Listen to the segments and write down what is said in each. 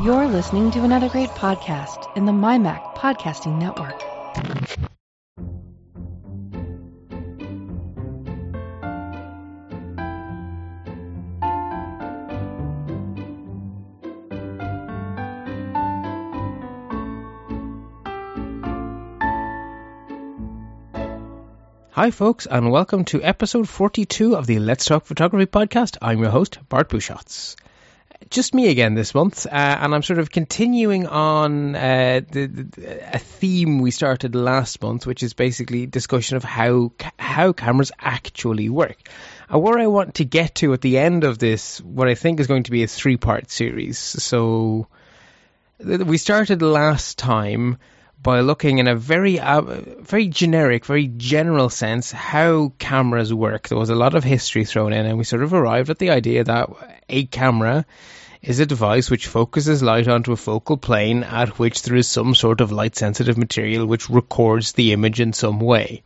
You're listening to another great podcast in the MyMac Podcasting Network. Hi, folks, and welcome to episode 42 of the Let's Talk Photography podcast. I'm your host, Bart Busschots. Just me again this month, uh, and I'm sort of continuing on uh, the, the, a theme we started last month, which is basically discussion of how how cameras actually work. And where I want to get to at the end of this, what I think is going to be a three part series. So we started last time by looking in a very uh, very generic, very general sense how cameras work. There was a lot of history thrown in, and we sort of arrived at the idea that a camera is a device which focuses light onto a focal plane at which there is some sort of light sensitive material which records the image in some way.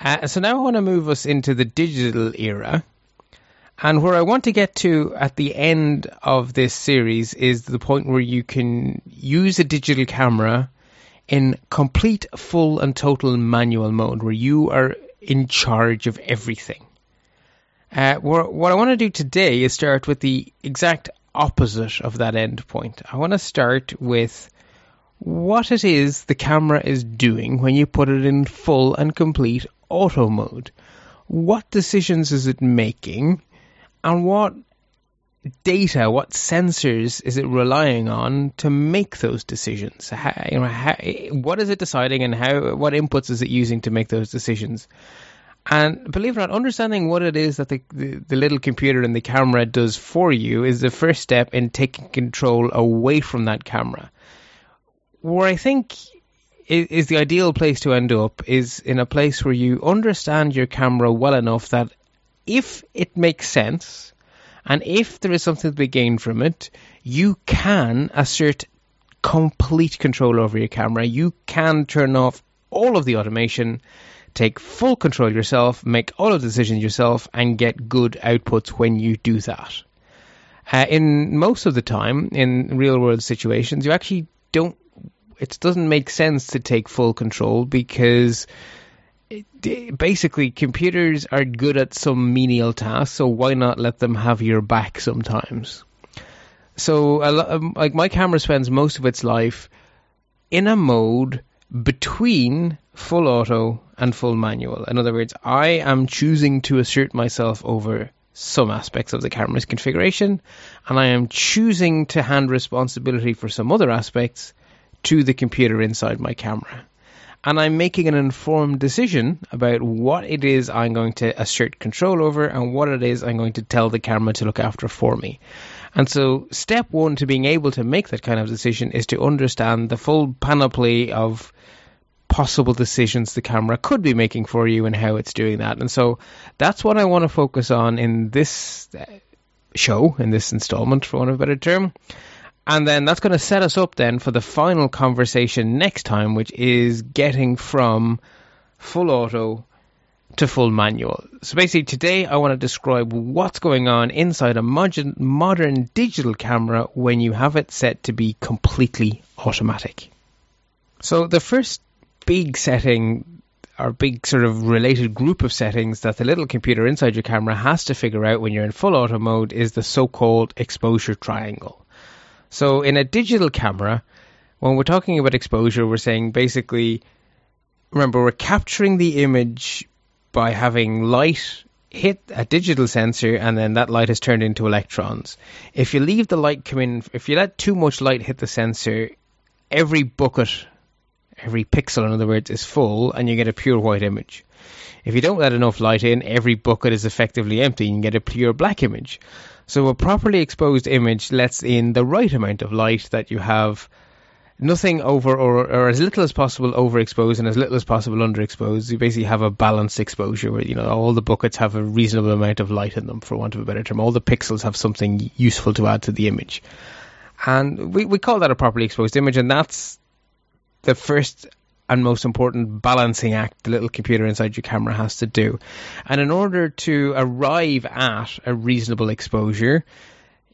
Uh, so now I want to move us into the digital era. And where I want to get to at the end of this series is the point where you can use a digital camera in complete, full, and total manual mode, where you are in charge of everything. Uh, what I want to do today is start with the exact opposite of that end point. I want to start with what it is the camera is doing when you put it in full and complete auto mode. What decisions is it making, and what data, what sensors is it relying on to make those decisions? How, you know, how, what is it deciding, and how? What inputs is it using to make those decisions? And believe it or not, understanding what it is that the, the, the, little computer and the camera does for you is the first step in taking control away from that camera. Where I think is, is the ideal place to end up is in a place where you understand your camera well enough that if it makes sense, and if there is something to be gained from it, you can assert complete control over your camera. You can turn off all of the automation, take full control yourself, make all of the decisions yourself, and get good outputs when you do that. Uh, in most of the time, in real world situations, you actually don't. It doesn't make sense to take full control because basically computers are good at some menial tasks, so why not let them have your back sometimes? So, um, like my camera spends most of its life in a mode between full auto and full manual. In other words, I am choosing to assert myself over some aspects of the camera's configuration, and I am choosing to hand responsibility for some other aspects to the computer inside my camera and I'm making an informed decision about what it is I'm going to assert control over and what it is I'm going to tell the camera to look after for me. And so, step one to being able to make that kind of decision is to understand the full panoply of possible decisions the camera could be making for you and how it's doing that. And so, that's what I want to focus on in this uh, show, in this installment, for want of a better term. And then that's going to set us up then for the final conversation next time, which is getting from full auto to full manual. So basically, today I want to describe what's going on inside a modern, modern digital camera when you have it set to be completely automatic. So the first big setting or big sort of related group of settings that the little computer inside your camera has to figure out when you're in full auto mode is the so-called exposure triangle. So in a digital camera, when we're talking about exposure, we're saying basically, remember, we're capturing the image by having light hit a digital sensor and then that light is turned into electrons. If you leave the light come in, if you let too much light hit the sensor, every bucket, every pixel, in other words, is full and you get a pure white image. If you don't let enough light in, every bucket is effectively empty and you get a pure black image. So a properly exposed image lets in the right amount of light that you have nothing over or, or as little as possible overexposed and as little as possible underexposed. You basically have a balanced exposure where you know all the buckets have a reasonable amount of light in them, for want of a better term. All the pixels have something useful to add to the image, and we we call that a properly exposed image, and that's the first and most important balancing act the little computer inside your camera has to do. And in order to arrive at a reasonable exposure,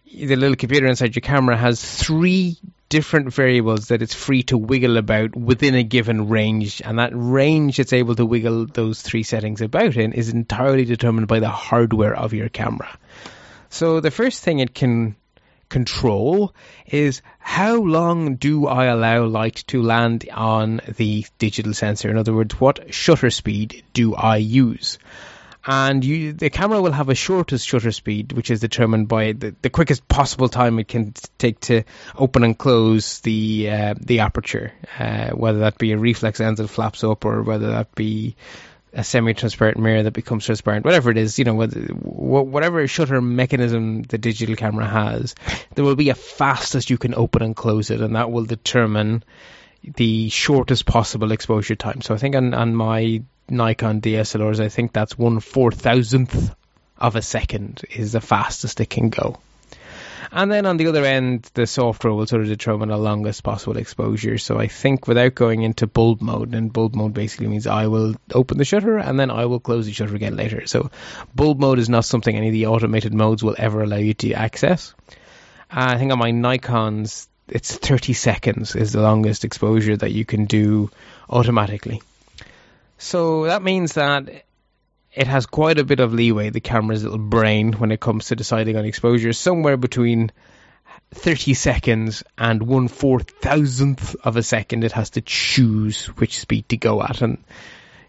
the little computer inside your camera has three different variables that it's free to wiggle about within a given range, and that range it's able to wiggle those three settings about in is entirely determined by the hardware of your camera. So the first thing it can control is how long do I allow light to land on the digital sensor? In other words, what shutter speed do I use? and you, the camera will have a shortest shutter speed, which is determined by the, the quickest possible time it can take to open and close the uh, the aperture, uh, whether that be a reflex lens that flaps up or whether that be a semi-transparent mirror that becomes transparent, whatever it is, you know, whatever shutter mechanism the digital camera has, there will be a fastest you can open and close it, and that will determine the shortest possible exposure time. So I think on, on my Nikon DSLRs, I think that's one four thousandth of a second is the fastest it can go. And then on the other end, the software will sort of determine the longest possible exposure. So I think without going into bulb mode, and bulb mode basically means I will open the shutter and then I will close the shutter again later. So bulb mode is not something any of the automated modes will ever allow you to access. I think on my Nikons, it's 30 seconds is the longest exposure that you can do automatically. So that means that it has quite a bit of leeway, the camera's little brain, when it comes to deciding on exposure, somewhere between 30 seconds and one four thousandth of a second it has to choose which speed to go at. And,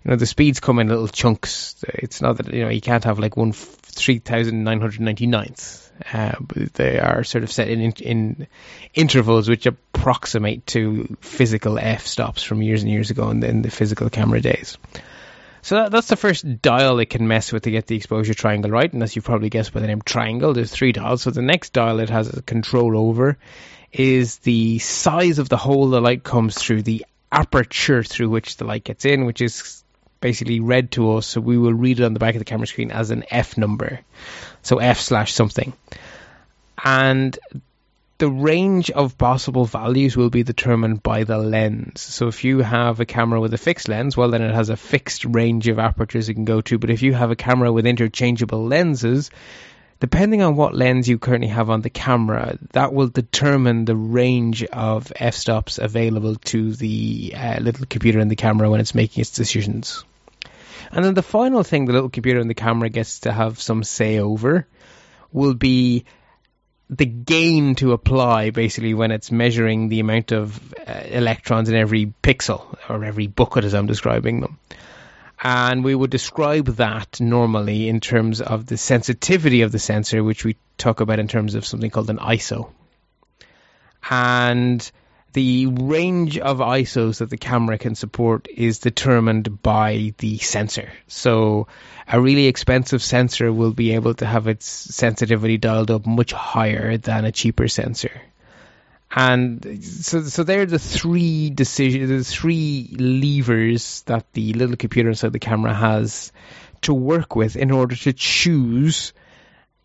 you know, the speeds come in little chunks. It's not that, you know, you can't have like one 3,999th. Uh, they are sort of set in, in intervals which approximate to physical f stops from years and years ago in the, in the physical camera days. So that, that's the first dial it can mess with to get the exposure triangle right. And as you've probably guessed by the name triangle, there's three dials. So the next dial it has control over is the size of the hole the light comes through, the aperture through which the light gets in, which is basically read to us. So we will read it on the back of the camera screen as an F number. So F slash something. And the range of possible values will be determined by the lens. So if you have a camera with a fixed lens, well, then it has a fixed range of apertures it can go to. But if you have a camera with interchangeable lenses, depending on what lens you currently have on the camera, that will determine the range of f-stops available to the uh, little computer in the camera when it's making its decisions. And then the final thing the little computer in the camera gets to have some say over will be the gain to apply basically when it's measuring the amount of uh, electrons in every pixel or every bucket as I'm describing them. And we would describe that normally in terms of the sensitivity of the sensor, which we talk about in terms of something called an ISO. And the range of ISOs that the camera can support is determined by the sensor. So a really expensive sensor will be able to have its sensitivity dialed up much higher than a cheaper sensor. And so, so they're the three decisions, the three levers that the little computer inside the camera has to work with in order to choose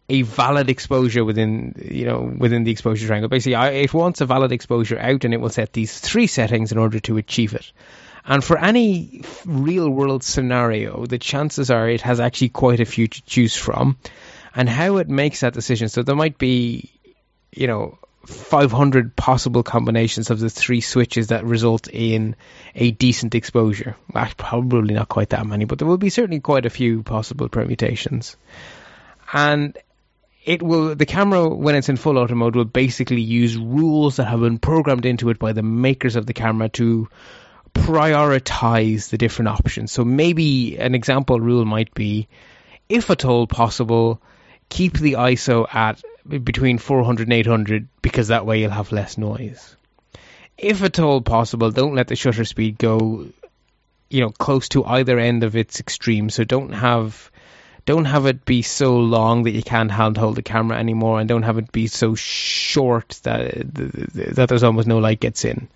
a valid exposure within you know within the exposure triangle. Basically, it wants a valid exposure out, and it will set these three settings in order to achieve it. And for any real world scenario, the chances are it has actually quite a few to choose from, and how it makes that decision. So there might be, you know. 500 possible combinations of the three switches that result in a decent exposure. Well, probably not quite that many, but there will be certainly quite a few possible permutations. And it will the camera when it's in full auto mode will basically use rules that have been programmed into it by the makers of the camera to prioritize the different options. So maybe an example rule might be if at all possible keep the ISO at between 400 and 800 because that way you'll have less noise. If at all possible, don't let the shutter speed go you know close to either end of its extreme. So don't have don't have it be so long that you can't handhold the camera anymore, and don't have it be so short that that there's almost no light gets in.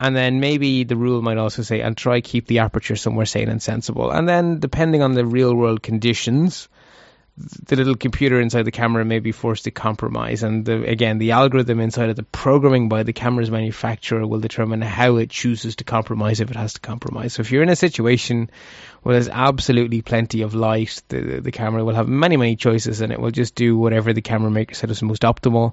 And then maybe the rule might also say, and try keep the aperture somewhere sane and sensible. And then, depending on the real world conditions, the little computer inside the camera may be forced to compromise. And the, again, the algorithm inside of the programming by the camera's manufacturer will determine how it chooses to compromise if it has to compromise. So if you're in a situation where there's absolutely plenty of light, the, the camera will have many, many choices and it will just do whatever the camera maker said is most optimal.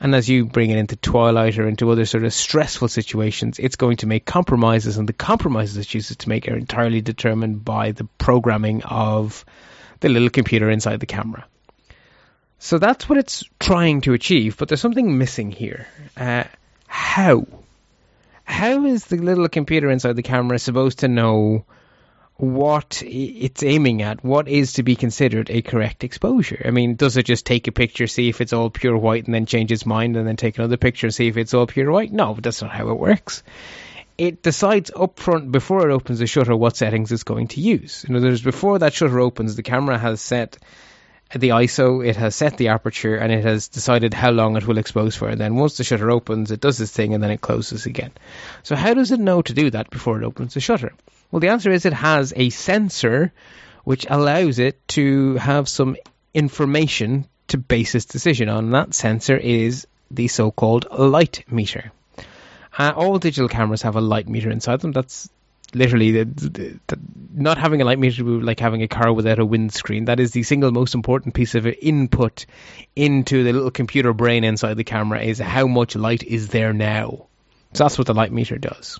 And as you bring it into twilight or into other sort of stressful situations, it's going to make compromises and the compromises it chooses to make are entirely determined by the programming of the little computer inside the camera. So that's what it's trying to achieve, but there's something missing here. Uh, how? How is the little computer inside the camera supposed to know what it's aiming at? What is to be considered a correct exposure? I mean, does it just take a picture, see if it's all pure white, and then change its mind, and then take another picture and see if it's all pure white? No, that's not how it works it decides upfront before it opens the shutter what settings it's going to use. In other words, before that shutter opens, the camera has set the ISO, it has set the aperture, and it has decided how long it will expose for. And then once the shutter opens, it does this thing and then it closes again. So how does it know to do that before it opens the shutter? Well, the answer is it has a sensor which allows it to have some information to base its decision on. And that sensor is the so-called light meter. All digital cameras have a light meter inside them. That's literally the, the, the, not having a light meter like having a car without a windscreen. That is the single most important piece of input into the little computer brain inside the camera is how much light is there now. So that's what the light meter does.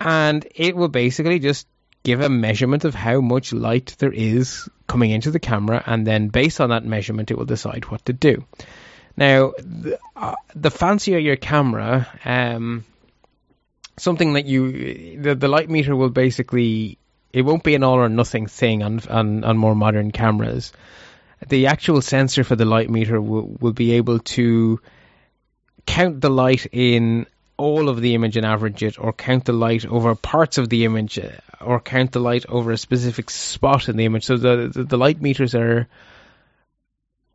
And it will basically just give a measurement of how much light there is coming into the camera, and then based on that measurement, it will decide what to do. Now, the, uh, the fancier your camera, um, something that you the, the light meter will basically it won't be an all or nothing thing on on, on more modern cameras. The actual sensor for the light meter will, will be able to count the light in all of the image and average it, or count the light over parts of the image, or count the light over a specific spot in the image. So the the, the light meters are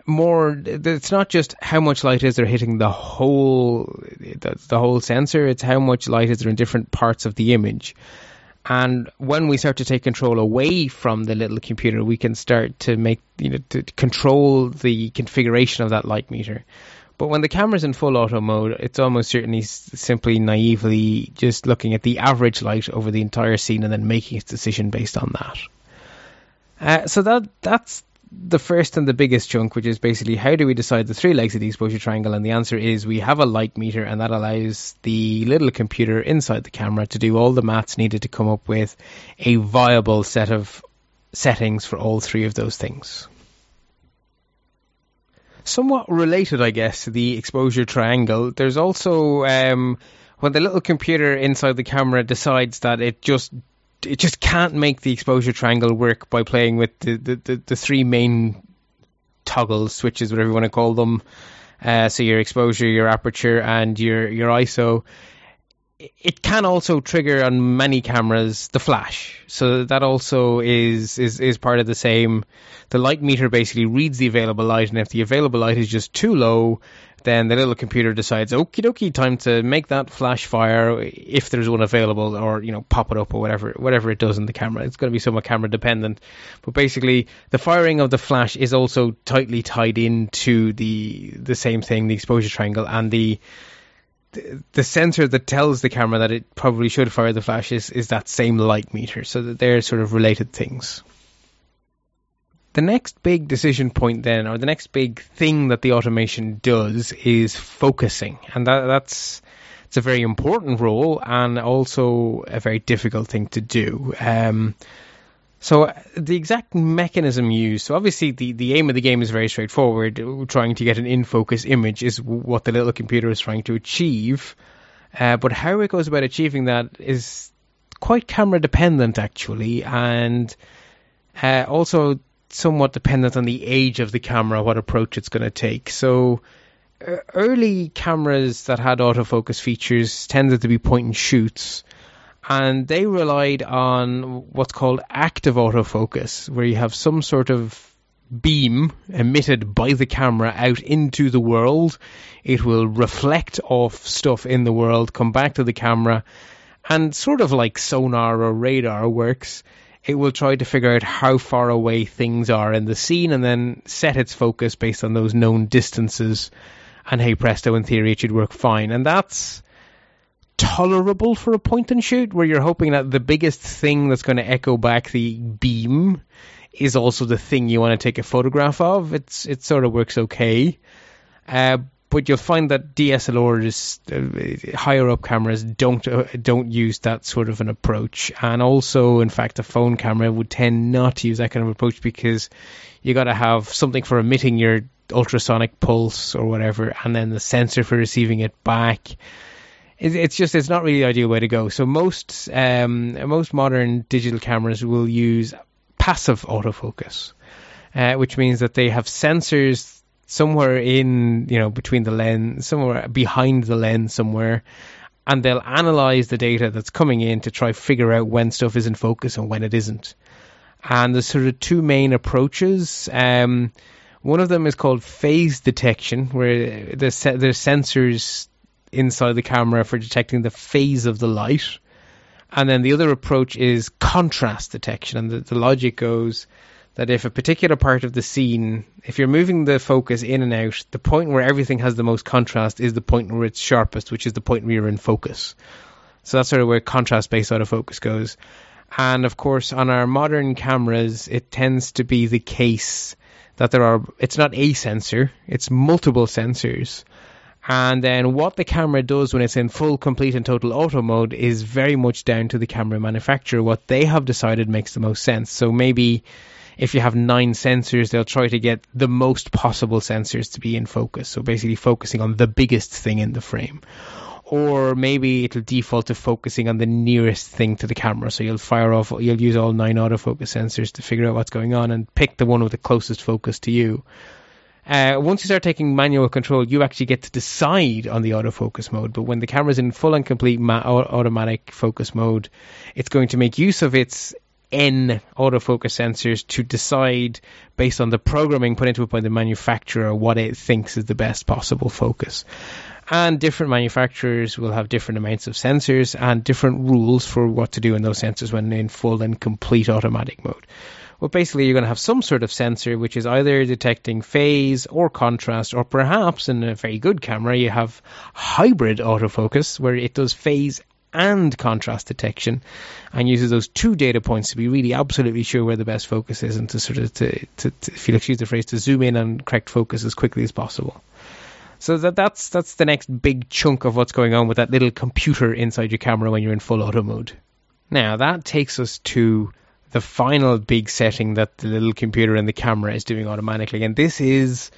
more it's not just how much light is there hitting the whole the, the whole sensor it's how much light is there in different parts of the image. And when we start to take control away from the little computer we can start to make you know to control the configuration of that light meter. But when the camera's in full auto mode it's almost certainly simply naively just looking at the average light over the entire scene and then making its decision based on that. Uh, so that that's the first and the biggest chunk, which is basically how do we decide the three legs of the exposure triangle? And the answer is we have a light meter, and that allows the little computer inside the camera to do all the maths needed to come up with a viable set of settings for all three of those things. Somewhat related, I guess, to the exposure triangle, there's also um, when the little computer inside the camera decides that it just it just can't make the exposure triangle work by playing with the, the, the, the three main toggles, switches, whatever you want to call them. Uh, so your exposure, your aperture, and your your ISO. It can also trigger on many cameras the flash, so that also is is is part of the same. The light meter basically reads the available light, and if the available light is just too low, then the little computer decides, okie dokie, time to make that flash fire if there's one available, or you know, pop it up or whatever, whatever it does in the camera. It's going to be somewhat camera dependent, but basically, the firing of the flash is also tightly tied into the the same thing, the exposure triangle, and the the sensor that tells the camera that it probably should fire the flash is, is that same light meter, so that they're sort of related things the next big decision point then, or the next big thing that the automation does is focusing. And that, that's, it's a very important role and also a very difficult thing to do. Um, so the exact mechanism used, so obviously the, the aim of the game is very straightforward. Trying to get an in focus image is what the little computer is trying to achieve. Uh, but how it goes about achieving that is quite camera dependent actually, and uh, also somewhat dependent on the age of the camera, what approach it's going to take. So uh, early cameras that had autofocus features tended to be point and shoots, and they relied on what's called active autofocus, where you have some sort of beam emitted by the camera out into the world. It will reflect off stuff in the world, come back to the camera, and sort of like sonar or radar works it will try to figure out how far away things are in the scene and then set its focus based on those known distances. And hey presto, in theory, it should work fine. And that's tolerable for a point and shoot where you're hoping that the biggest thing that's going to echo back the beam is also the thing you want to take a photograph of. It's it sort of works okay. Uh, but you'll find that DSLRs, uh, higher up cameras, don't uh, don't use that sort of an approach, and also, in fact, a phone camera would tend not to use that kind of approach because you got to have something for emitting your ultrasonic pulse or whatever, and then the sensor for receiving it back. it's just it's not really the ideal way to go. So most um, most modern digital cameras will use passive autofocus, uh, which means that they have sensors somewhere in you know between the lens, somewhere behind the lens somewhere, and they'll analyze the data that's coming in to try figure out when stuff is in focus and when it isn't. And there's sort of two main approaches. Um, one of them is called phase detection, where there's, there's sensors inside the camera for detecting the phase of the light. And then the other approach is contrast detection. And the, the logic goes that if a particular part of the scene, if you're moving the focus in and out, the point where everything has the most contrast is the point where it's sharpest, which is the point where you're in focus. So that's sort of where contrast based autofocus goes. And of course, on our modern cameras, it tends to be the case that there are, it's not a sensor, it's multiple sensors. And then what the camera does when it's in full, complete, and total auto mode is very much down to the camera manufacturer. What they have decided makes the most sense. So maybe if you have nine sensors, they'll try to get the most possible sensors to be in focus. So basically focusing on the biggest thing in the frame. Or maybe it'll default to focusing on the nearest thing to the camera. So you'll fire off, you'll use all nine autofocus sensors to figure out what's going on and pick the one with the closest focus to you. Uh, once you start taking manual control, you actually get to decide on the autofocus mode. But when the camera's in full and complete ma- automatic focus mode, it's going to make use of its N autofocus sensors to decide based on the programming put into it by the manufacturer what it thinks is the best possible focus. And different manufacturers will have different amounts of sensors and different rules for what to do in those sensors when in full and complete automatic mode. Well, basically, you're going to have some sort of sensor which is either detecting phase or contrast, or perhaps in a very good camera, you have hybrid autofocus where it does phase and contrast detection and uses those two data points to be really absolutely sure where the best focus is and to sort of to, to, to if you'll excuse the phrase to zoom in on correct focus as quickly as possible. So that that's that's the next big chunk of what's going on with that little computer inside your camera when you're in full auto mode. Now that takes us to the final big setting that the little computer in the camera is doing automatically and this is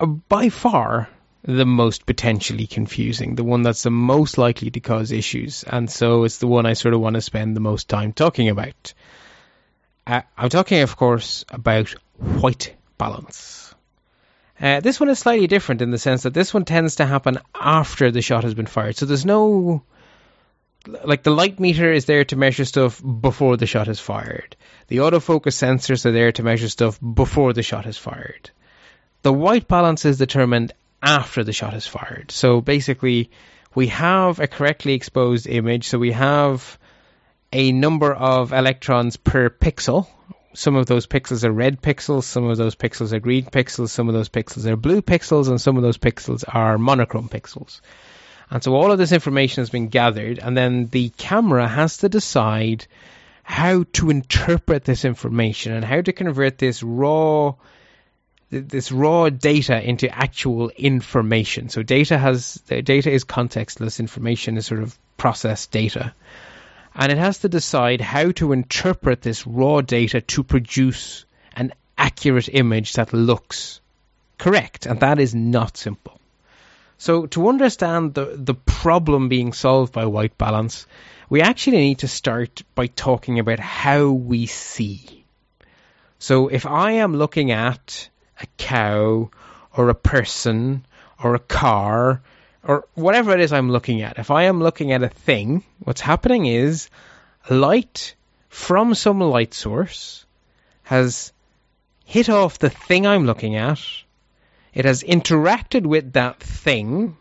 uh, by far the most potentially confusing, the one that's the most likely to cause issues, and so it's the one I sort of want to spend the most time talking about. Uh, I'm talking, of course, about white balance. Uh, this one is slightly different in the sense that this one tends to happen after the shot has been fired. So there's no. Like the light meter is there to measure stuff before the shot is fired. The autofocus sensors are there to measure stuff before the shot is fired. The white balance is determined after the shot is fired. So basically, we have a correctly exposed image. So we have a number of electrons per pixel. Some of those pixels are red pixels, some of those pixels are green pixels, some of those pixels are blue pixels, and some of those pixels are monochrome pixels. And so all of this information has been gathered, and then the camera has to decide how to interpret this information and how to convert this raw this raw data into actual information. So data has data is contextless. Information is sort of processed data, and it has to decide how to interpret this raw data to produce an accurate image that looks correct, and that is not simple. So to understand the the problem being solved by white balance, we actually need to start by talking about how we see. So if I am looking at a cow or a person or a car or whatever it is I'm looking at. If I am looking at a thing, what's happening is light from some light source has hit off the thing I'm looking at. It has interacted with that thing,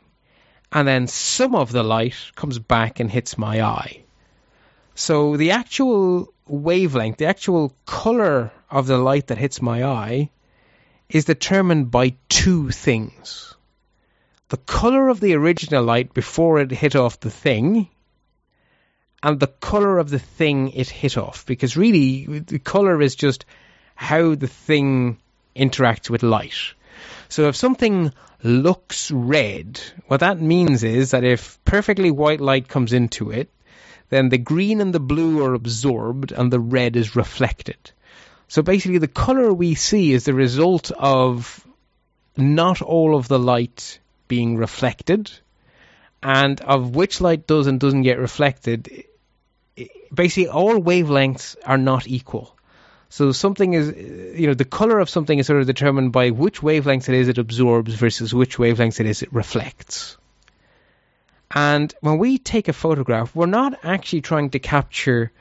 and then some of the light comes back and hits my eye. So the actual wavelength, the actual color of the light that hits my eye, is determined by two things. The color of the original light before it hit off the thing, and the color of the thing it hit off. Because really, the color is just how the thing interacts with light. So if something looks red, what that means is that if perfectly white light comes into it, then the green and the blue are absorbed and the red is reflected. So basically, the color we see is the result of not all of the light being reflected, and of which light does and doesn't get reflected. Basically, all wavelengths are not equal. So something is, you know, the color of something is sort of determined by which wavelengths it is it absorbs versus which wavelengths it is it reflects. And when we take a photograph, we're not actually trying to capture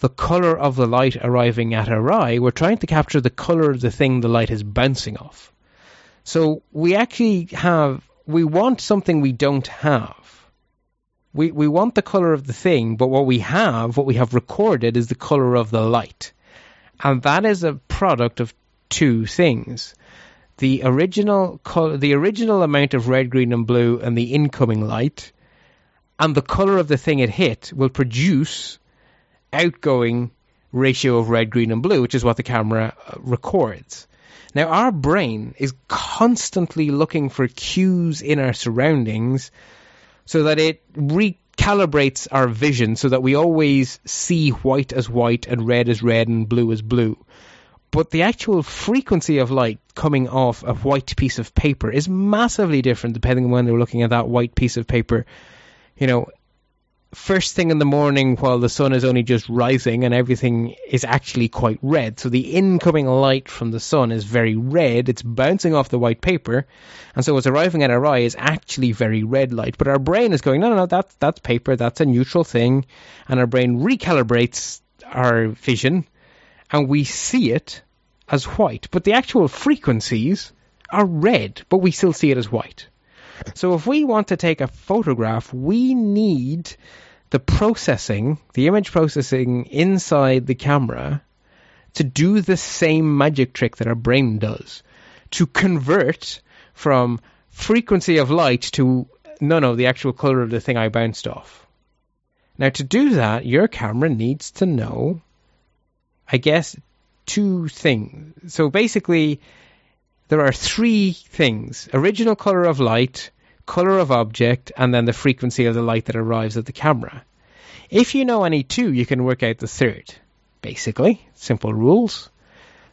the color of the light arriving at our eye. We're trying to capture the color of the thing the light is bouncing off. So we actually have, we want something we don't have. We, we want the color of the thing, but what we have, what we have recorded, is the color of the light. And that is a product of two things. The original color, the original amount of red, green, and blue, and the incoming light, and the color of the thing it hit will produce outgoing ratio of red, green, and blue, which is what the camera uh, records. Now, our brain is constantly looking for cues in our surroundings so that it recalibrates our vision so that we always see white as white and red as red and blue as blue. But the actual frequency of light coming off a white piece of paper is massively different depending on when they're looking at that white piece of paper. You know, first thing in the morning while the sun is only just rising and everything is actually quite red. So the incoming light from the sun is very red. It's bouncing off the white paper. And so what's arriving at our eye is actually very red light. But our brain is going, no, no, no, that's, that's paper. That's a neutral thing. And our brain recalibrates our vision and we see it as white. But the actual frequencies are red, but we still see it as white. So if we want to take a photograph, we need the processing, the image processing inside the camera to do the same magic trick that our brain does to convert from frequency of light to no, no, the actual color of the thing I bounced off. Now, to do that, your camera needs to know, I guess, two things. So basically, there are three things original color of light, color of object, and then the frequency of the light that arrives at the camera. If you know any two, you can work out the third. Basically, simple rules.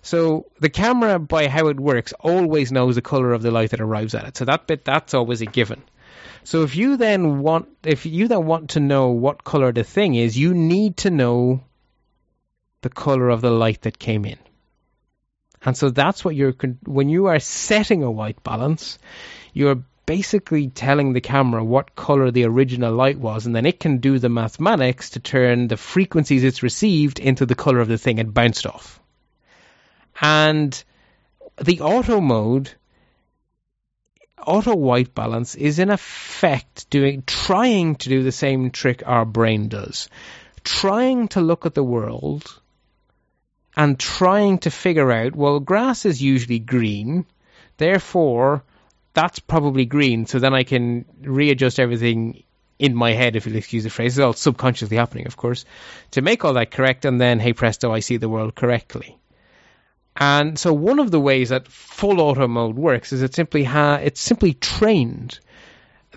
So the camera, by how it works, always knows the color of the light that arrives at it. So that bit, that's always a given. So if you then want, if you then want to know what color the thing is, you need to know the color of the light that came in. And so that's what you're, when you are setting a white balance, you're basically telling the camera what color the original light was, and then it can do the mathematics to turn the frequencies it's received into the color of the thing it bounced off. And the auto mode, auto white balance, is in effect doing trying to do the same trick our brain does, trying to look at the world and trying to figure out, well, grass is usually green, therefore that's probably green. So then I can readjust everything in my head, if you'll excuse the phrase. It's all subconsciously happening, of course, to make all that correct. And then, hey presto, I see the world correctly. And so one of the ways that full auto mode works is it simply ha- it's simply trained.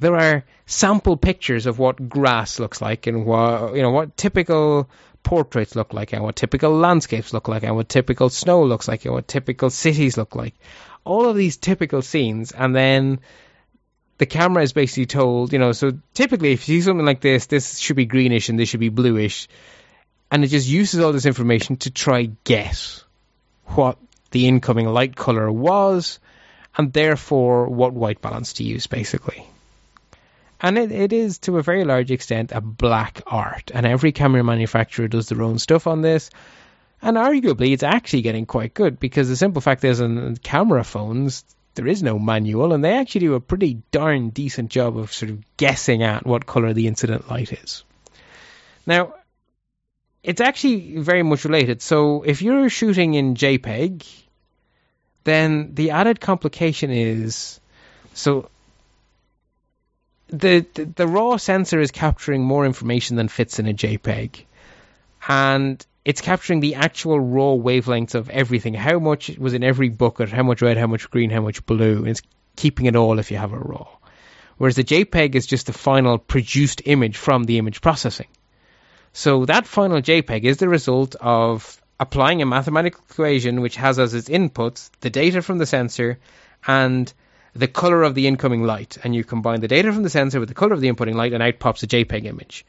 There are sample pictures of what grass looks like and what you know what typical portraits look like and what typical landscapes look like and what typical snow looks like and what typical cities look like. All of these typical scenes and then the camera is basically told, you know, so typically if you see something like this, this should be greenish and this should be bluish. And it just uses all this information to try guess what the incoming light color was and therefore what white balance to use basically. And it, it is to a very large extent a black art, and every camera manufacturer does their own stuff on this. And arguably, it's actually getting quite good because the simple fact is, in camera phones, there is no manual, and they actually do a pretty darn decent job of sort of guessing at what color the incident light is. Now, it's actually very much related. So if you're shooting in JPEG, then the added complication is so the, the, the raw sensor is capturing more information than fits in a JPEG, and it's capturing the actual raw wavelengths of everything. How much was in every bucket? How much red? How much green? How much blue? And It's keeping it all if you have a raw. Whereas the JPEG is just the final produced image from the image processing. So that final JPEG is the result of applying a mathematical equation which has as its inputs the data from the sensor and the color of the incoming light. And you combine the data from the sensor with the color of the inputting light, and out pops a JPEG image.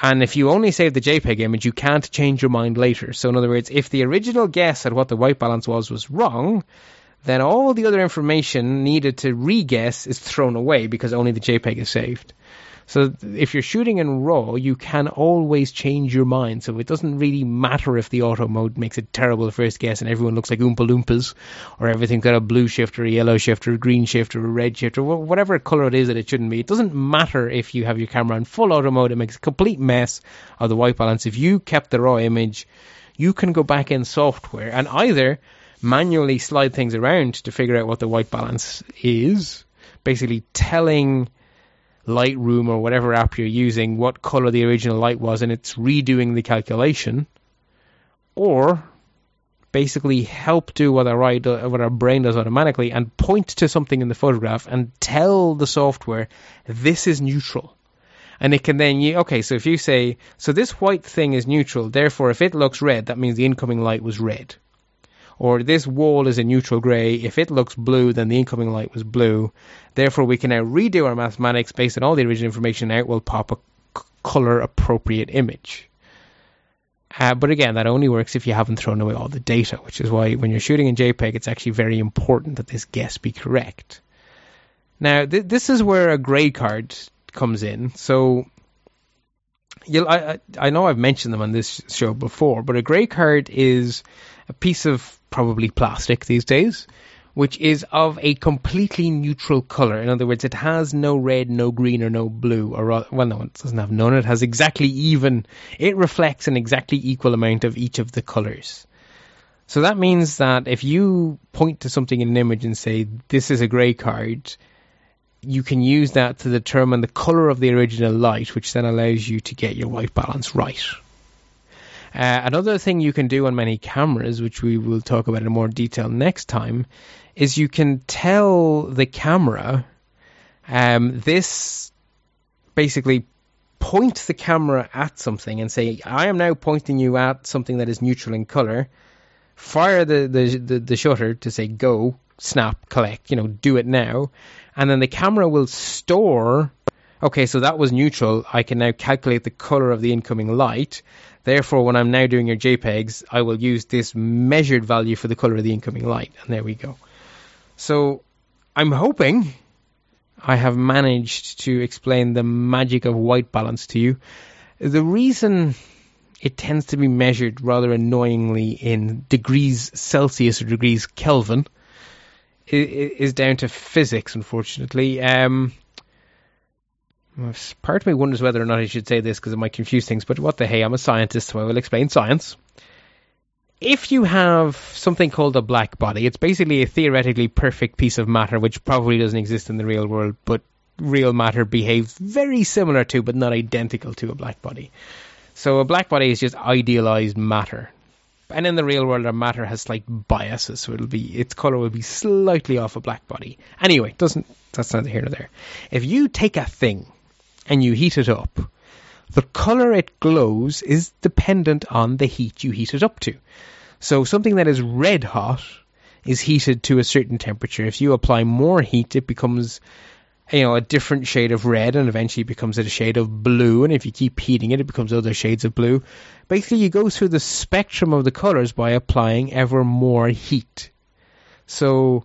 And if you only save the JPEG image, you can't change your mind later. So, in other words, if the original guess at what the white balance was was wrong, then all the other information needed to re guess is thrown away because only the JPEG is saved. So if you're shooting in RAW, you can always change your mind. So it doesn't really matter if the auto mode makes it terrible first guess and everyone looks like Oompa Loompas, or everything's got a blue shift or a yellow shift or a green shift or a red shift or whatever color it is that it shouldn't be. It doesn't matter if you have your camera in full auto mode. It makes a complete mess of the white balance. If you kept the raw image, you can go back in software and either manually slide things around to figure out what the white balance is, basically telling Lightroom or whatever app you're using what color the original light was and it's redoing the calculation, or basically help do what our, what our brain does automatically and point to something in the photograph and tell the software this is neutral. And it can then, okay, so if you say, so this white thing is neutral, therefore if it looks red, that means the incoming light was red or this wall is a neutral grey. If it looks blue, then the incoming light was blue. Therefore, we can now redo our mathematics based on all the original information. And out will pop a c- color appropriate image. Uh, but again, that only works if you haven't thrown away all the data, which is why when you're shooting in JPEG, it's actually very important that this guess be correct. Now, th- this is where a grey card comes in. So, I, I know I've mentioned them on this show before, but a grey card is a piece of probably plastic these days, which is of a completely neutral color. In other words, it has no red, no green, or no blue. Or well, no, it doesn't have none. It has exactly even. It reflects an exactly equal amount of each of the colors. So that means that if you point to something in an image and say this is a grey card, you can use that to determine the color of the original light, which then allows you to get your white balance right. Uh, another thing you can do on many cameras, which we will talk about in more detail next time, is you can tell the camera um, this basically point the camera at something and say, I am now pointing you at something that is neutral in color. Fire the, the, the, the shutter to say go, snap, collect, you know, do it now. And then the camera will store okay, so that was neutral. I can now calculate the color of the incoming light. Therefore, when I'm now doing your JPEGs, I will use this measured value for the color of the incoming light. And there we go. So I'm hoping I have managed to explain the magic of white balance to you. The reason it tends to be measured rather annoyingly in degrees Celsius or degrees Kelvin is down to physics, unfortunately. Um, Part of me wonders whether or not I should say this because it might confuse things, but what the hey, I'm a scientist, so I will explain science. If you have something called a black body, it's basically a theoretically perfect piece of matter which probably doesn't exist in the real world, but real matter behaves very similar to, but not identical to, a black body. So a black body is just idealized matter. And in the real world, our matter has slight biases, so it'll be its color will be slightly off a black body. Anyway, doesn't that's neither here nor there. If you take a thing and you heat it up, the color it glows is dependent on the heat you heat it up to. So something that is red hot is heated to a certain temperature. If you apply more heat, it becomes you know a different shade of red and eventually becomes a shade of blue and if you keep heating it it becomes other shades of blue basically you go through the spectrum of the colors by applying ever more heat so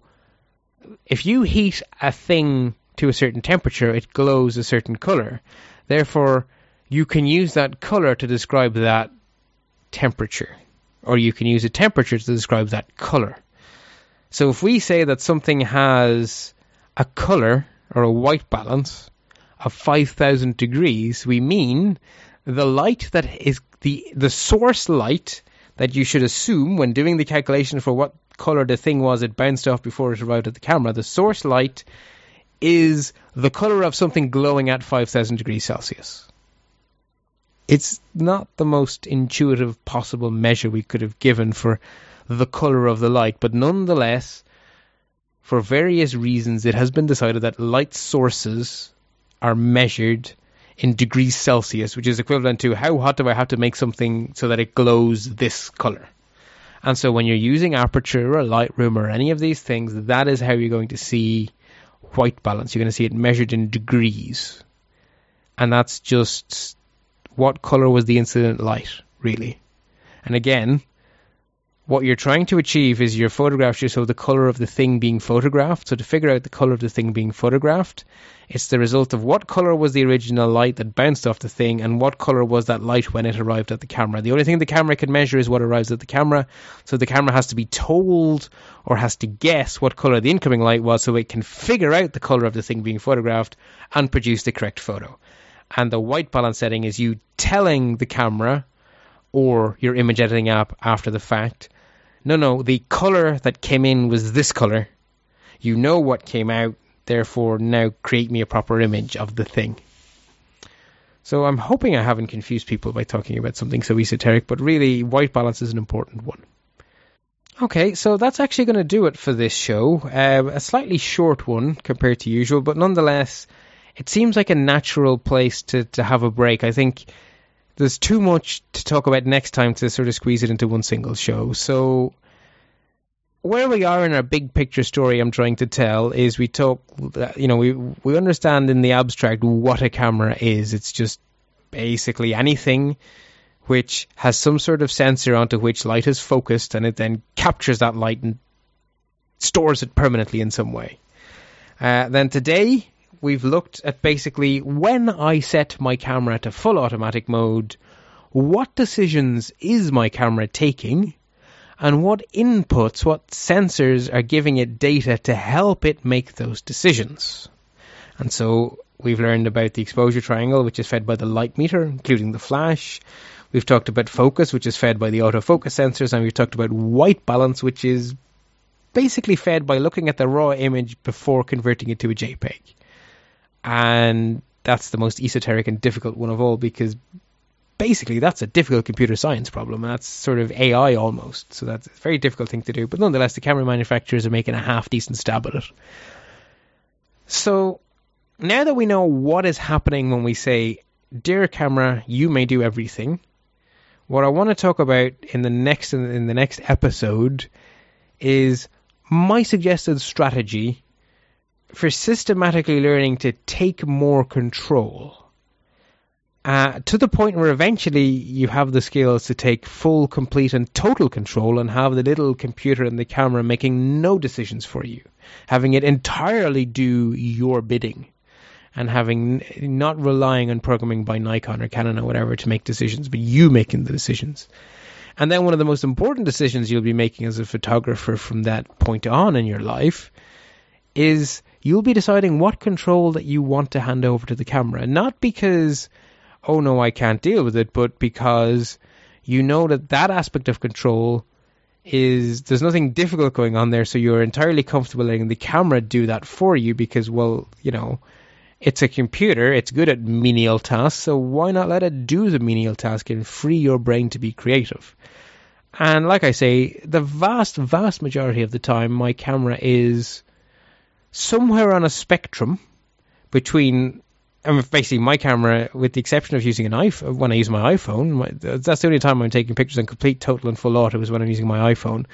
if you heat a thing to a certain temperature, it glows a certain color. Therefore, you can use that color to describe that temperature, or you can use a temperature to describe that color. So if we say that something has a color or a white balance of 5000 degrees, we mean the light that is the the source light that you should assume when doing the calculation for what color the thing was it bounced off before it arrived at the camera. The source light is the color of something glowing at 5000 degrees Celsius. It's not the most intuitive possible measure we could have given for the color of the light, but nonetheless, for various reasons, it has been decided that light sources are measured in degrees Celsius, which is equivalent to how hot do I have to make something so that it glows this color. And so when you're using aperture or Lightroom or any of these things, that is how you're going to see white balance. You're going to see it measured in degrees. And that's just what color was the incident light, really. And again, what you're trying to achieve is your photograph should show the color of the thing being photographed. So to figure out the color of the thing being photographed, it's the result of what color was the original light that bounced off the thing and what color was that light when it arrived at the camera. The only thing the camera can measure is what arrives at the camera. So the camera has to be told or has to guess what color the incoming light was so it can figure out the color of the thing being photographed and produce the correct photo. And the white balance setting is you telling the camera or your image editing app after the fact no, no, the color that came in was this color. You know what came out, therefore now create me a proper image of the thing. So I'm hoping I haven't confused people by talking about something so esoteric, but really white balance is an important one. Okay, so that's actually going to do it for this show. Uh, a slightly short one compared to usual, but nonetheless, it seems like a natural place to, to have a break. I think there's too much to talk about next time to sort of squeeze it into one single show. So where we are in our big picture story I'm trying to tell is we talk you know we we understand in the abstract what a camera is. It's just basically anything which has some sort of sensor onto which light is focused and it then captures that light and stores it permanently in some way. Uh, then today we've looked at basically when I set my camera to full automatic mode, what decisions is my camera taking, and what inputs, what sensors are giving it data to help it make those decisions. And so we've learned about the exposure triangle, which is fed by the light meter, including the flash. We've talked about focus, which is fed by the autofocus sensors, and we've talked about white balance, which is basically fed by looking at the raw image before converting it to a JPEG and that's the most esoteric and difficult one of all because basically that's a difficult computer science problem. And that's sort of AI almost. So that's a very difficult thing to do. But nonetheless, the camera manufacturers are making a half decent stab at it. So now that we know what is happening when we say, "Dear camera, you may do everything," what I want to talk about in the next in the next episode is my suggested strategy for systematically learning to take more control. Uh, to the point where eventually you have the skills to take full, complete, and total control and have the little computer and the camera making no decisions for you, having it entirely do your bidding, and having not relying on programming by Nikon or Canon or whatever to make decisions, but you making the decisions. And then one of the most important decisions you'll be making as a photographer from that point on in your life is you'll be deciding what control that you want to hand over to the camera. Not because, oh no, I can't deal with it, but because you know that that aspect of control is there's nothing difficult going on there, so you're entirely comfortable letting the camera do that for you because, well, you know, it's a computer, it's good at menial tasks, so why not let it do the menial task and free your brain to be creative? And like I say, the vast, vast majority of the time, my camera is somewhere on a spectrum between mean, basically my camera, with the exception of using an iPhone, when I use my iPhone, my, that's the only time I'm taking pictures in complete, total, and full auto is when I'm using my iPhone.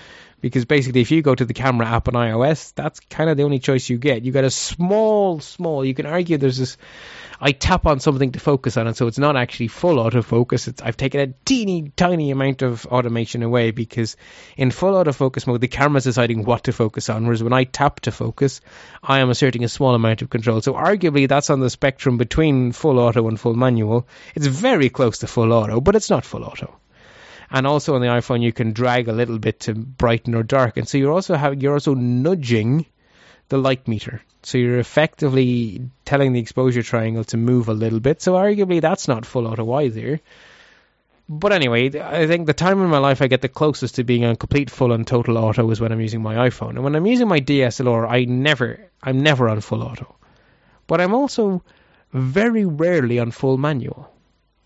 Because basically, if you go to the camera app on iOS, that's kind of the only choice you get. You get a small, small. You can argue there's this I tap on something to focus on it, so it's not actually full autofocus. It's, I've taken a teeny tiny amount of automation away because in full autofocus mode, the camera's deciding what to focus on, whereas when I tap to focus, I am asserting a small amount of control. So arguably, that's on the spectrum between full auto and full manual. It's very close to full auto, but it's not full auto. And also on the iPhone, you can drag a little bit to brighten or darken. So you're also having, you're also nudging the light meter. So you're effectively telling the exposure triangle to move a little bit. So arguably that's not full auto either. But anyway, I think the time in my life I get the closest to being on complete full and total auto is when I'm using my iPhone. And when I'm using my DSLR, I never, I'm never on full auto. But I'm also very rarely on full manual.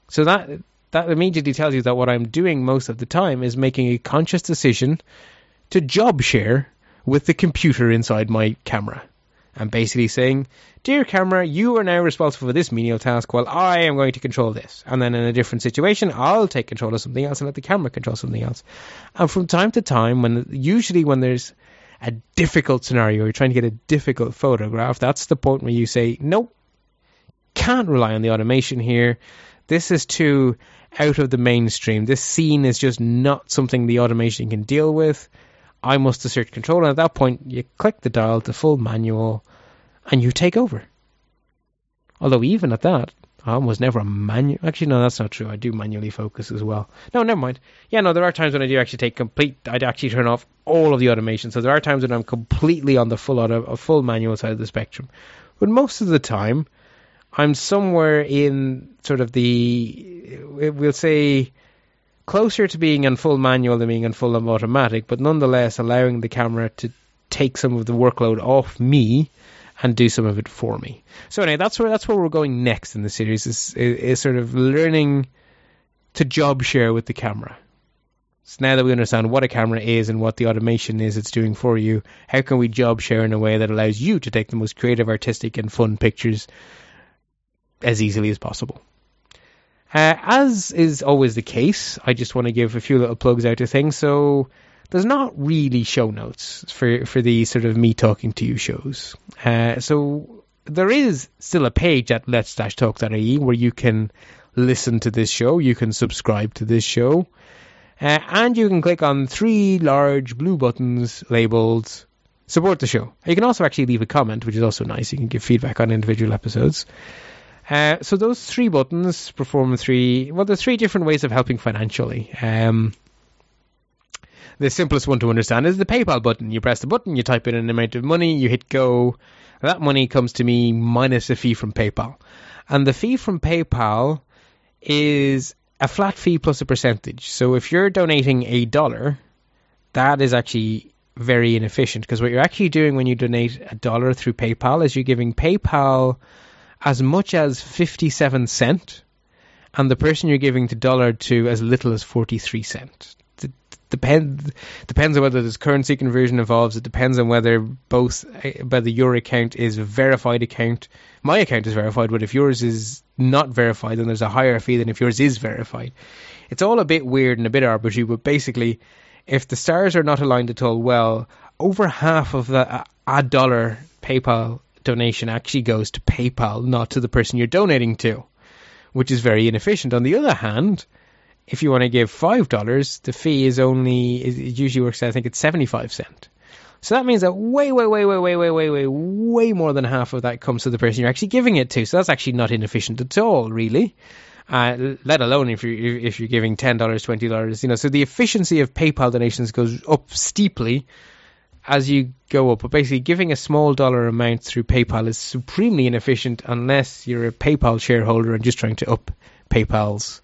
So that that immediately tells you that what I'm doing most of the time is making a conscious decision to job share with the computer inside my camera. I'm basically saying, Dear camera, you are now responsible for this menial task while I am going to control this. And then in a different situation, I'll take control of something else and let the camera control something else. And from time to time, when usually when there's a difficult scenario, you're trying to get a difficult photograph, that's the point where you say, Nope, can't rely on the automation here. This is too out of the mainstream. This scene is just not something the automation can deal with. I must assert control. And at that point, you click the dial to full manual and you take over. Although, even at that, I was never a manual. Actually, no, that's not true. I do manually focus as well. No, never mind. Yeah, no, there are times when I do actually take complete. I'd actually turn off all of the automation. So there are times when I'm completely on the full auto, uh, full manual side of the spectrum. But most of the time, I'm somewhere in sort of the, we'll say, closer to being on full manual than being on full automatic, but nonetheless allowing the camera to take some of the workload off me and do some of it for me. So anyway, that's where that's where we're going next in the series is is sort of learning to job share with the camera. So now that we understand what a camera is and what the automation is it's doing for you, how can we job share in a way that allows you to take the most creative, artistic, and fun pictures as easily as possible? Uh, as is always the case, I just want to give a few little plugs out to things. So there's not really show notes for for these sort of me talking to you shows. Uh, so there is still a page at let's talk.ie where you can listen to this show, you can subscribe to this show, uh, and you can click on three large blue buttons labeled support the show. You can also actually leave a comment, which is also nice. You can give feedback on individual episodes. Uh, so those three buttons perform three. Well, there's three different ways of helping financially. Um, the simplest one to understand is the PayPal button. You press the button, you type in an amount of money, you hit go. That money comes to me minus a fee from PayPal, and the fee from PayPal is a flat fee plus a percentage. So if you're donating a dollar, that is actually very inefficient because what you're actually doing when you donate a dollar through PayPal is you're giving PayPal as much as 57 cent and the person you're giving the dollar to as little as 43 cent. Depends depends on whether there's currency conversion involved. It depends on whether both eh, whether your account is a verified account. My account is verified, but if yours is not verified, then there's a higher fee than if yours is verified. It's all a bit weird and a bit arbitrary, but basically, if the stars are not aligned at all well, over half of the uh, a dollar PayPal donation actually goes to PayPal, not to the person you're donating to, which is very inefficient. On the other hand, if you want to give five dollars, the fee is only it usually works. I think it's seventy five cent. So that means that way, way, way, way, way, way, way, way, way more than half of that comes to the person you're actually giving it to. So that's actually not inefficient at all, really. Uh, let alone if you're if you're giving ten dollars, twenty dollars, you know. So the efficiency of PayPal donations goes up steeply as you go up. But basically, giving a small dollar amount through PayPal is supremely inefficient unless you're a PayPal shareholder and just trying to up PayPal's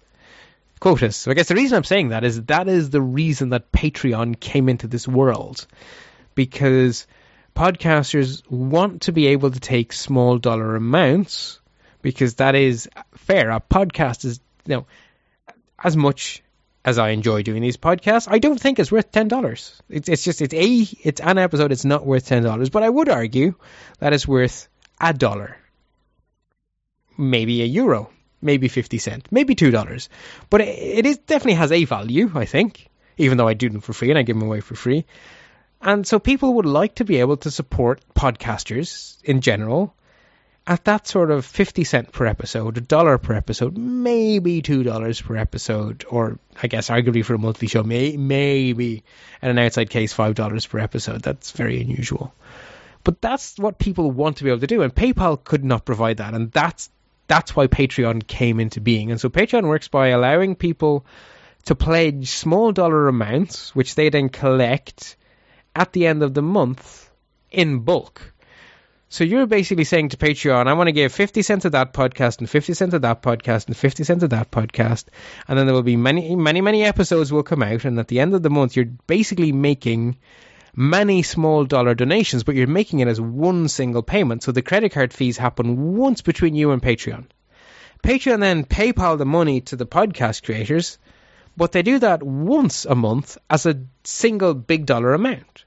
quotas. So I guess the reason I'm saying that is that is the reason that Patreon came into this world. Because podcasters want to be able to take small dollar amounts because that is fair. A podcast is you know as much as I enjoy doing these podcasts, I don't think it's worth ten dollars. It's, it's just it's a it's an episode. It's not worth ten dollars, but I would argue that it's worth a dollar, maybe a euro, maybe fifty cent, maybe two dollars. But it, it is definitely has a value. I think, even though I do them for free and I give them away for free, and so people would like to be able to support podcasters in general at that sort of 50 cent per episode, a dollar per episode, maybe $2 per episode, or I guess arguably for a monthly show, may, maybe in an outside case, $5 per episode. That's very unusual. But that's what people want to be able to do, and PayPal could not provide that, and that's that's why Patreon came into being. And so Patreon works by allowing people to pledge small dollar amounts, which they then collect at the end of the month in bulk So you're basically saying to Patreon, I want to give 50 cents of that podcast and 50 cents of that podcast and 50 cents of that podcast. And then there will be many, many, many episodes will come out. And at the end of the month, you're basically making many small dollar donations, but you're making it as one single payment. So the credit card fees happen once between you and Patreon. Patreon then PayPal the money to the podcast creators, but they do that once a month as a single big dollar amount.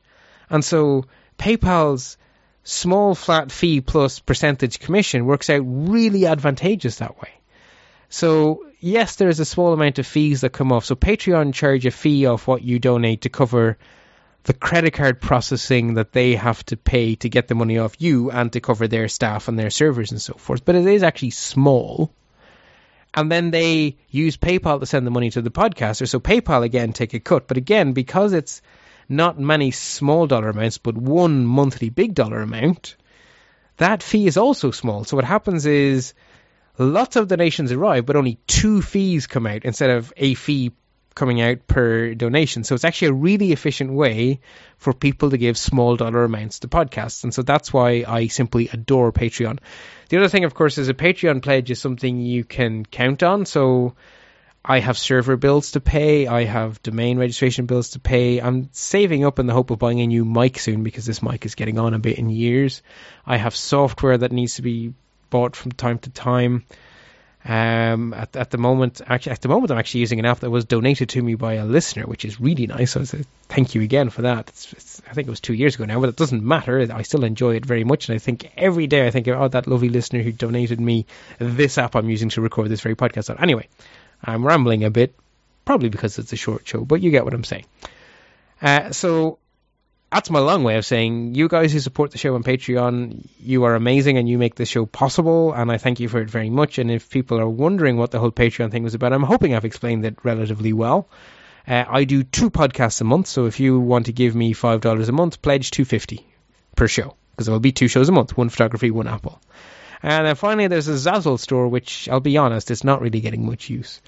And so PayPal's small flat fee plus percentage commission works out really advantageous that way. So yes, there is a small amount of fees that come off. So Patreon charge a fee of what you donate to cover the credit card processing that they have to pay to get the money off you and to cover their staff and their servers and so forth. But it is actually small. And then they use PayPal to send the money to the podcaster. So PayPal again take a cut. But again, because it's not many small dollar amounts, but one monthly big dollar amount, that fee is also small. So what happens is lots of donations arrive, but only two fees come out instead of a fee coming out per donation. So it's actually a really efficient way for people to give small dollar amounts to podcasts. And so that's why I simply adore Patreon. The other thing, of course, is a Patreon pledge is something you can count on. So I have server bills to pay. I have domain registration bills to pay. I'm saving up in the hope of buying a new mic soon because this mic is getting on a bit in years. I have software that needs to be bought from time to time. Um, at, at the moment, actually, at the moment, I'm actually using an app that was donated to me by a listener, which is really nice. So thank you again for that. It's, it's, I think it was two years ago now, but it doesn't matter. I still enjoy it very much, and I think every day I think, oh, that lovely listener who donated me this app I'm using to record this very podcast on. Anyway, I'm rambling a bit, probably because it's a short show, but you get what I'm saying. Uh, so that's my long way of saying you guys who support the show on Patreon, you are amazing and you make this show possible, and I thank you for it very much. And if people are wondering what the whole Patreon thing was about, I'm hoping I've explained it relatively well. Uh, I do two podcasts a month, so if you want to give me five dollars a month, pledge two fifty per show because there will be two shows a month: one photography, one Apple. And then finally, there's a Zazzle store, which I'll be honest, it's not really getting much use.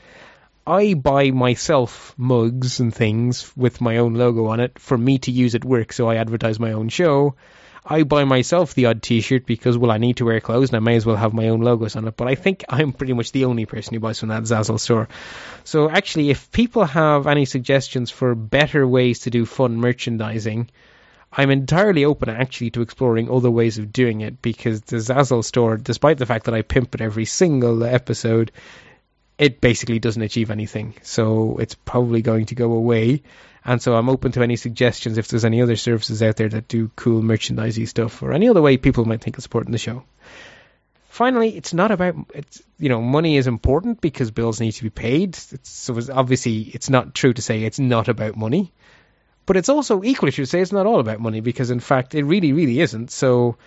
I buy myself mugs and things with my own logo on it for me to use at work, so I advertise my own show. I buy myself the odd T-shirt because well, I need to wear clothes and I may as well have my own logos on it. But I think I'm pretty much the only person who buys from that Zazzle store. So actually, if people have any suggestions for better ways to do fun merchandising, I'm entirely open actually to exploring other ways of doing it because the Zazzle store, despite the fact that I pimp it every single episode, it basically doesn't achieve anything. So it's probably going to go away. And so I'm open to any suggestions if there's any other services out there that do cool merchandisey stuff or any other way people might think of supporting the show. Finally, it's not about it's you know money is important because bills need to be paid. It's, so it's obviously it's not true to say it's not about money, but it's also equally true to say it's not all about money because in fact it really really isn't. So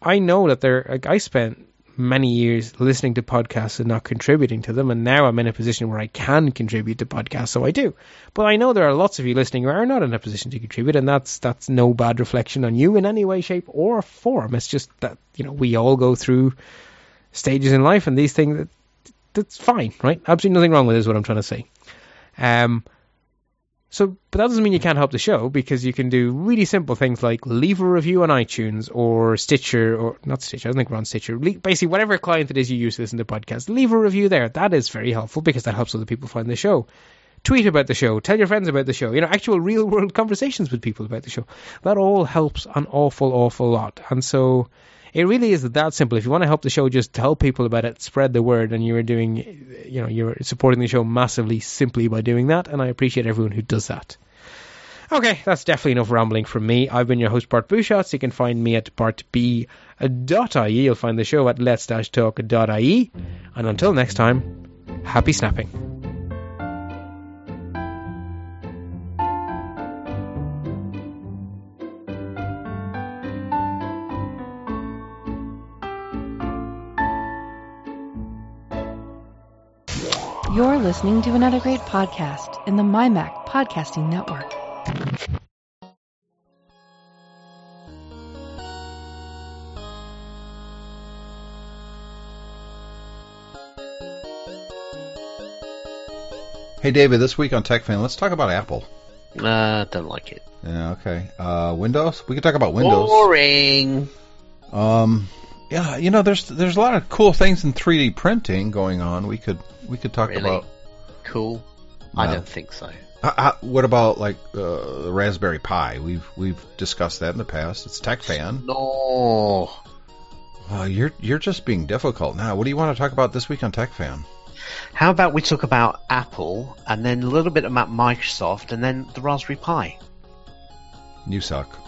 I know that there like I spent many years listening to podcasts and not contributing to them, and now I'm in a position where I can contribute to podcasts, so I do. But I know there are lots of you listening who are not in a position to contribute, and that's that's no bad reflection on you in any way, shape, or form. It's just that you know we all go through stages in life, and these things that that's fine, right? Absolutely nothing wrong with this. Is what I'm trying to say. Um, so, but that doesn't mean you can't help the show because you can do really simple things like leave a review on iTunes or Stitcher or not Stitcher. I don't think we're on Stitcher. Basically, whatever client it is you use to listen to podcasts, leave a review there. That is very helpful because that helps other people find the show. Tweet about the show. Tell your friends about the show. You know, actual real world conversations with people about the show. That all helps an awful, awful lot. And so, it really is that simple. If you want to help the show, just tell people about it, spread the word, and you're doing, you know, you're supporting the show massively simply by doing that. And I appreciate everyone who does that. Okay, that's definitely enough rambling from me. I've been your host, Bart Busschots. You can find me at bartb.ie. You'll find the show at let's-talk.ie. And until next time, happy snapping. You're listening to another great podcast in the MyMac Podcasting Network. Hey David, this week on TechFan, let's talk about Apple. Uh, don't like it. Yeah, okay. Uh, Windows? We can talk about Windows. Boring. Um, yeah, you know, there's there's a lot of cool things in 3D printing going on. We could we could talk Really? about. Cool. I don't think so. Uh, uh, what about like uh, the Raspberry Pi? We've we've discussed that in the past. It's Tech Fan. No. Uh, you're you're just being difficult now. What do you want to talk about this week on Tech Fan? How about we talk about Apple and then a little bit about Microsoft and then the Raspberry Pi? You suck.